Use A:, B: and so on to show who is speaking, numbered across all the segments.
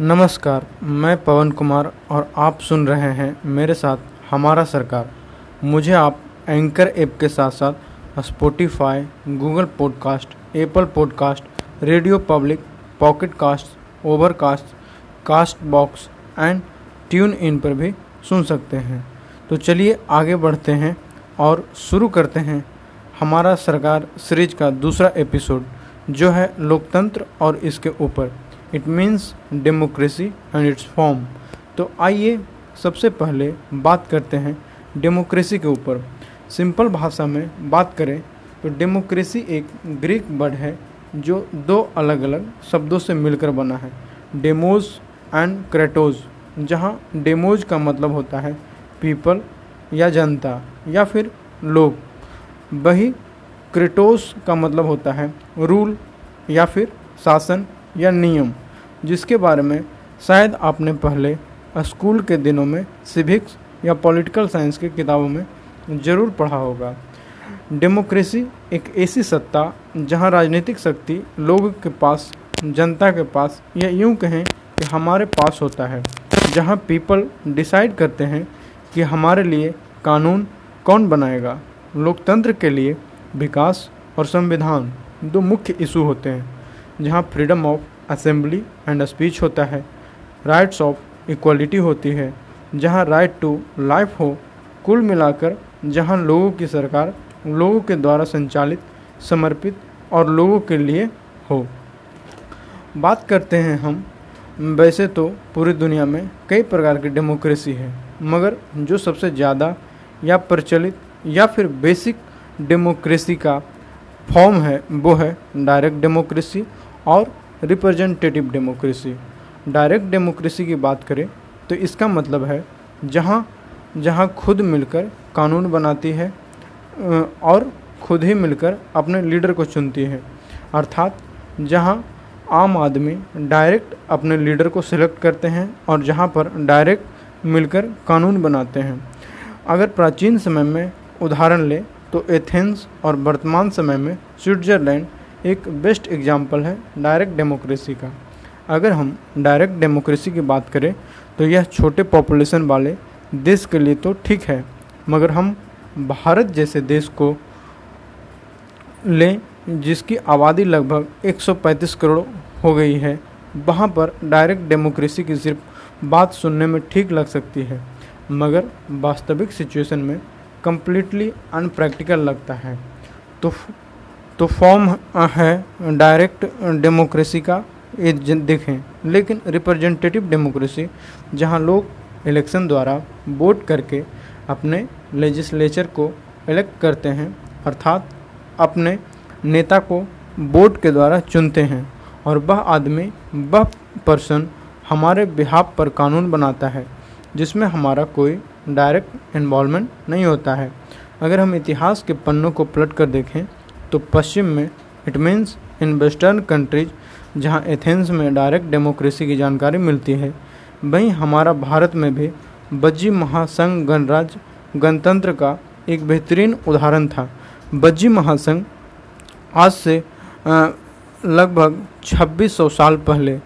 A: नमस्कार, मैं पवन कुमार और आप सुन रहे हैं मेरे साथ हमारा सरकार। मुझे आप एंकर ऐप के साथ साथ Spotify Google Podcast Apple Podcast RadioPublic Pocket Cast Overcast Castbox and TuneIn पर भी सुन सकते हैं। तो चलिए आगे बढ़ते हैं और शुरू करते हैं हमारा सरकार सीरीज़ का दूसरा एपिसोड, जो है लोकतंत्र और इसके ऊपर। It means democracy and its form तो आइए सबसे पहले बात करते हैं डेमोक्रेसी के ऊपर। सिंपल भाषा में बात करें तो डेमोक्रेसी एक ग्रीक वर्ड है जो दो अलग अलग शब्दों से मिलकर बना है। डेमोज एंड क्रेटोज जहाँ डेमोज का मतलब होता है पीपल या जनता या फिर लोग। वही क्रेटोस का मतलब होता है रूल या फिर शासन या नियम। जिसके बारे में शायद आपने पहले स्कूल के दिनों में सिविक्स या पॉलिटिकल साइंस की किताबों में ज़रूर पढ़ा होगा। डेमोक्रेसी एक ऐसी सत्ता जहाँ राजनीतिक शक्ति लोगों के पास, जनता के पास या यूँ कहें कि हमारे पास होता है, जहाँ पीपल डिसाइड करते हैं कि हमारे लिए कानून कौन बनाएगा, लोकतंत्र के लिए विकास और संविधान दो मुख्य इशू होते हैं, जहाँ freedom of assembly and speech होता है। राइट्स ऑफ़ इक्वलिटी होती है। जहाँ राइट टू लाइफ हो, कुल मिलाकर जहाँ लोगों की सरकार लोगों के द्वारा संचालित, समर्पित और लोगों के लिए हो। बात करते हैं हम, वैसे तो पूरी दुनिया में कई प्रकार की डेमोक्रेसी है, मगर जो सबसे ज़्यादा या प्रचलित या फिर बेसिक डेमोक्रेसी का फॉर्म है, वो है डायरेक्ट डेमोक्रेसी और रिप्रेजेंटेटिव डेमोक्रेसी डायरेक्ट डेमोक्रेसी की बात करें तो इसका मतलब है, जहाँ जहाँ खुद मिलकर कानून बनाती है और खुद ही मिलकर अपने लीडर को चुनती है। अर्थात, जहाँ आम आदमी डायरेक्ट अपने लीडर को सिलेक्ट करते हैं और जहाँ पर डायरेक्ट मिलकर कानून बनाते हैं। अगर प्राचीन समय में उदाहरण लें तो एथेंस और वर्तमान समय में स्विट्ज़रलैंड एक बेस्ट एग्ज़ाम्पल है डायरेक्ट डेमोक्रेसी का। अगर हम डायरेक्ट डेमोक्रेसी की बात करें तो यह छोटे पॉपुलेशन वाले देश के लिए तो ठीक है, मगर हम भारत जैसे देश को लें, जिसकी आबादी लगभग 135 करोड़ हो गई है, वहाँ पर डायरेक्ट डेमोक्रेसी की सिर्फ़ बात सुनने में ठीक लग सकती है, मगर वास्तविक सिचुएशन में कम्प्लीटली अनप्रैक्टिकल लगता है। तो तो फॉर्म है डायरेक्ट डेमोक्रेसी का, ये देखें। लेकिन रिप्रेजेंटेटिव डेमोक्रेसी जहाँ लोग इलेक्शन द्वारा वोट करके अपने लेजिस्लेचर को इलेक्ट करते हैं, अर्थात अपने नेता को वोट के द्वारा चुनते हैं, और वह आदमी, वह पर्सन हमारे बिहाब पर कानून बनाता है, जिसमें हमारा कोई डायरेक्ट इन्वॉल्वमेंट नहीं होता है। अगर हम इतिहास के पन्नों को पलट कर देखें तो पश्चिम में it means in western countries जहाँ एथेंस में डायरेक्ट डेमोक्रेसी की जानकारी मिलती है, वहीं हमारा भारत में भी बज्जी महासंघ गणराज्य, गणतंत्र का एक बेहतरीन उदाहरण था। बज्जी महासंघ आज से लगभग 2600 साल पहले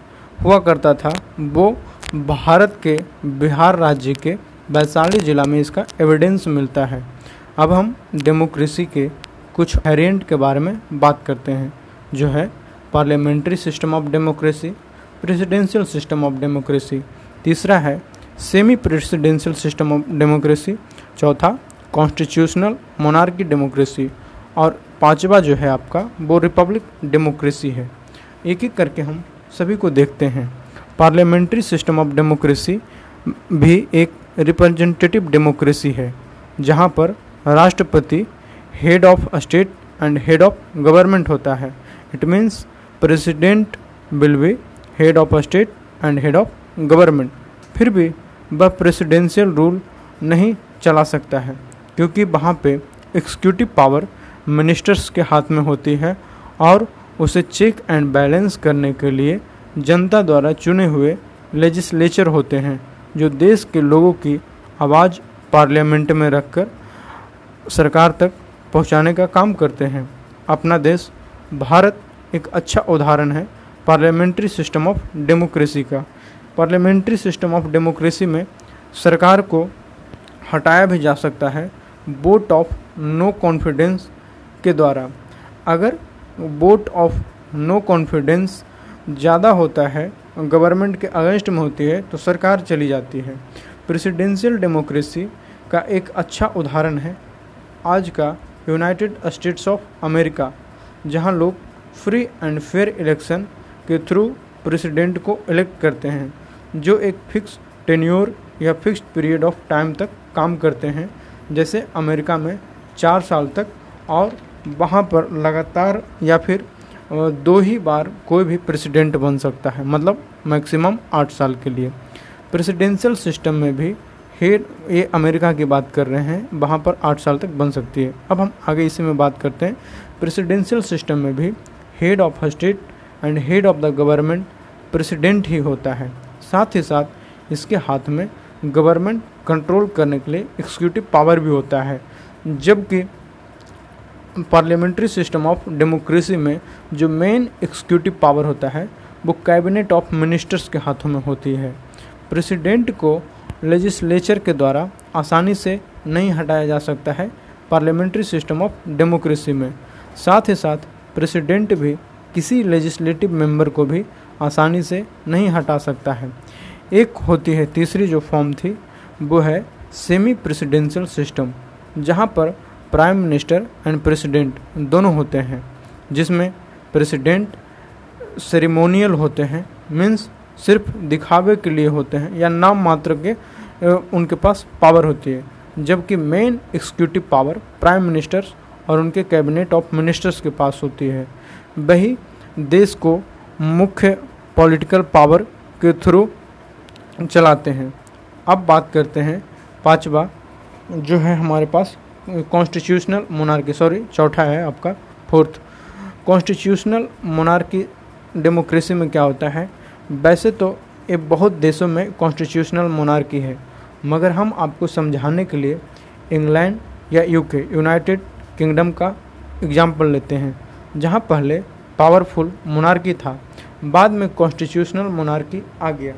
A: हुआ करता था। वो भारत के बिहार राज्य के वैशाली ज़िला में इसका एविडेंस मिलता है। अब हम डेमोक्रेसी के कुछ वेरिएंट के बारे में बात करते हैं, जो है parliamentary system of democracy, presidential system of democracy. तीसरा है semi presidential system of democracy. चौथा, कॉन्स्टिट्यूशनल मोनार्की डेमोक्रेसी। और पांचवा जो है आपका, वो रिपब्लिक डेमोक्रेसी है। एक एक करके हम सभी को देखते हैं। पार्लियामेंट्री सिस्टम ऑफ़ डेमोक्रेसी भी एक रिप्रेजेंटेटिव डेमोक्रेसी है, जहाँ पर राष्ट्रपति head of state and head of government होता है। It means president will be head of state and head of government फिर भी वह प्रेसिडेंशियल रूल नहीं चला सकता है, क्योंकि वहाँ पे एग्जीक्यूटिव पावर मिनिस्टर्स के हाथ में होती है और उसे चेक एंड बैलेंस करने के लिए जनता द्वारा चुने हुए लेजिस्लेचर होते हैं, जो देश के लोगों की आवाज़ पार्लियामेंट में रखकर सरकार तक पहुँचाने का काम करते हैं। अपना देश, भारत एक अच्छा उदाहरण है पार्लियामेंट्री सिस्टम ऑफ़ डेमोक्रेसी का। पार्लियामेंट्री सिस्टम ऑफ़ डेमोक्रेसी में सरकार को हटाया भी जा सकता है वोट ऑफ़ नो कॉन्फिडेंस के द्वारा। अगर वोट ऑफ़ नो कॉन्फिडेंस ज़्यादा होता है, गवर्नमेंट के अगेंस्ट में होती है तो सरकार चली जाती है। प्रेसिडेंशियल डेमोक्रेसी का एक अच्छा उदाहरण है। आज का यूनाइटेड स्टेट्स ऑफ़ अमेरिका, जहाँ लोग फ्री एंड फेयर इलेक्शन के थ्रू प्रेसिडेंट को इलेक्ट करते हैं, जो एक फिक्स टेन्योर या फिक्स्ड पीरियड ऑफ़ टाइम तक काम करते हैं, जैसे अमेरिका में चार साल तक और वहाँ पर लगातार या फिर दो ही बार कोई भी प्रेसिडेंट बन सकता है मतलब मैक्सिमम आठ साल के लिए। प्रेसिडेंशियल सिस्टम में भी हेड ये अमेरिका की बात कर रहे हैं, वहाँ पर आठ साल तक बन सकती है। अब हम आगे इसी में बात करते हैं। प्रेसिडेंशियल सिस्टम में भी head of state and head of the government president ही होता है। साथ ही साथ इसके हाथ में गवर्नमेंट कंट्रोल करने के लिए एक्सिक्यूटिव पावर भी होता है। जबकि पार्लियामेंट्री सिस्टम ऑफ़ डेमोक्रेसी में जो मेन एक्सिक्यूटिव पावर होता है, वो कैबिनेट ऑफ़ मिनिस्टर्स के हाथों में होती है। प्रेसिडेंट को लेजिस्लेचर के द्वारा आसानी से नहीं हटाया जा सकता है पार्लियामेंट्री सिस्टम ऑफ़ डेमोक्रेसी में। साथ ही साथ, प्रेसिडेंट भी किसी लेजिस्लेटिव मेंबर को भी आसानी से नहीं हटा सकता है। एक होती है तीसरी जो फॉर्म थी, वो है सेमी प्रेसिडेंशियल सिस्टम, जहाँ पर प्राइम मिनिस्टर एंड प्रेसिडेंट दोनों होते हैं, जिसमें प्रेसिडेंट सेरेमोनियल होते हैं मीन्स सिर्फ़ दिखावे के लिए होते हैं या नाम मात्र के उनके पास पावर होती है। जबकि main executive power prime ministers और उनके कैबिनेट ऑफ़ मिनिस्टर्स के पास होती है। वही देश को मुख्य पॉलिटिकल पावर के थ्रू चलाते हैं। अब बात करते हैं पांचवा, जो है हमारे पास कॉन्स्टिट्यूशनल मोनार्की सॉरी चौथा है आपका फोर्थ कॉन्स्टिट्यूशनल मोनार्की डेमोक्रेसी में क्या होता है? वैसे तो ये बहुत देशों में कॉन्स्टिट्यूशनल मोनार्की है, मगर हम आपको समझाने के लिए इंग्लैंड या यूके यूनाइटेड किंगडम का एग्ज़ाम्पल लेते हैं, जहाँ पहले पावरफुल मोनार्की था, बाद में कॉन्स्टिट्यूशनल मोनार्की आ गया।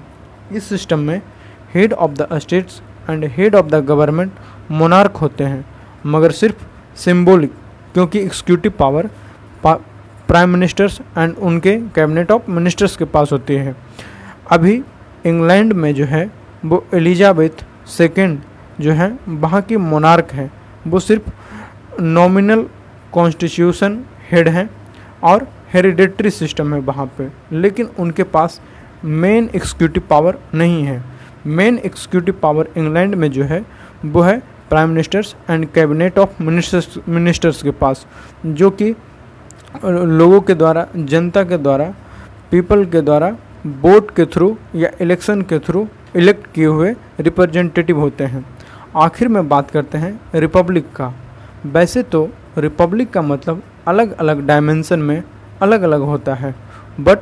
A: इस सिस्टम में head of the states and head of the government monarch होते हैं, मगर सिर्फ़ सिंबॉलिक क्योंकि executive power prime ministers and उनके कैबिनेट ऑफ़ मिनिस्टर्स के पास होती है। अभी इंग्लैंड में जो है, वो एलिजाबेथ सेकेंड जो है, वहाँ की मोनार्क है। वो सिर्फ़ नॉमिनल कॉन्स्टिट्यूशन हेड हैं और हेरिडेटरी सिस्टम है वहाँ पे। लेकिन उनके पास मेन एग्जीक्यूटिव पावर नहीं है। मेन एक्सिक्यूटिव पावर इंग्लैंड में जो है, वो है prime ministers and cabinet of ministers ministers के पास, जो कि लोगों के द्वारा, जनता के द्वारा पीपल के द्वारा वोट के थ्रू या इलेक्शन के थ्रू इलेक्ट किए हुए रिप्रेजेंटेटिव होते हैं। आखिर में बात करते हैं रिपब्लिक का। वैसे तो रिपब्लिक का मतलब अलग अलग डायमेंशन में अलग अलग होता है। बट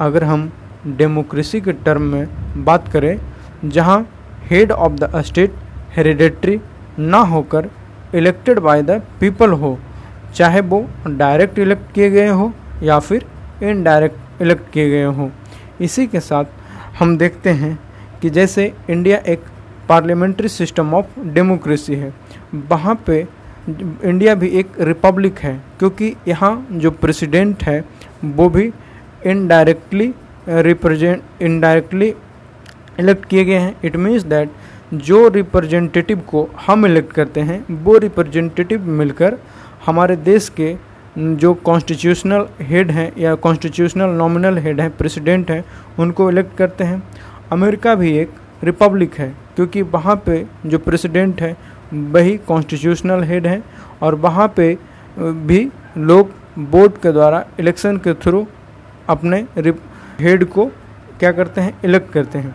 A: अगर हम डेमोक्रेसी के टर्म में बात करें, जहाँ head of the state hereditary ना होकर इलेक्टेड बाय द पीपल हो चाहे वो डायरेक्ट इलेक्ट किए गए हो या फिर इनडायरेक्ट इलेक्ट किए गए हों। इसी के साथ हम देखते हैं कि जैसे इंडिया एक पार्लियामेंट्री सिस्टम ऑफ़ डेमोक्रेसी है, वहाँ पे इंडिया भी एक रिपब्लिक है, क्योंकि यहाँ जो प्रेसिडेंट है, वो भी इनडायरेक्टली रिप्रेजेंट इनडायरेक्टली इलेक्ट किए गए हैं। इट मीन्स दैट जो रिप्रेजेंटेटिव को हम इलेक्ट करते हैं, वो रिप्रेजेंटेटिव मिलकर हमारे देश के जो कॉन्स्टिट्यूशनल हेड हैं या कॉन्स्टिट्यूशनल नॉमिनल हेड हैं प्रेसिडेंट हैं, उनको इलेक्ट करते हैं। अमेरिका भी एक रिपब्लिक है, क्योंकि वहाँ पे जो प्रेसिडेंट है, वही कॉन्स्टिट्यूशनल हेड हैं और वहाँ पे भी लोग वोट के द्वारा इलेक्शन के थ्रू अपने हेड को क्या करते हैं इलेक्ट करते हैं।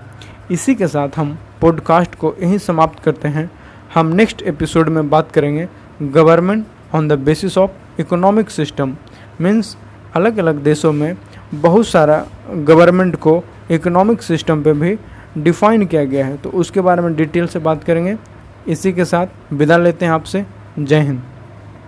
A: इसी के साथ हम पॉडकास्ट को यहीं समाप्त करते हैं। हम नेक्स्ट एपिसोड में बात करेंगे government on the basis of economic system means अलग अलग देशों में बहुत सारा गवर्नमेंट को इकोनॉमिक सिस्टम पे भी डिफाइन किया गया है। तो उसके बारे में डिटेल से बात करेंगे। इसी के साथ विदा लेते हैं आपसे। जय हिंद।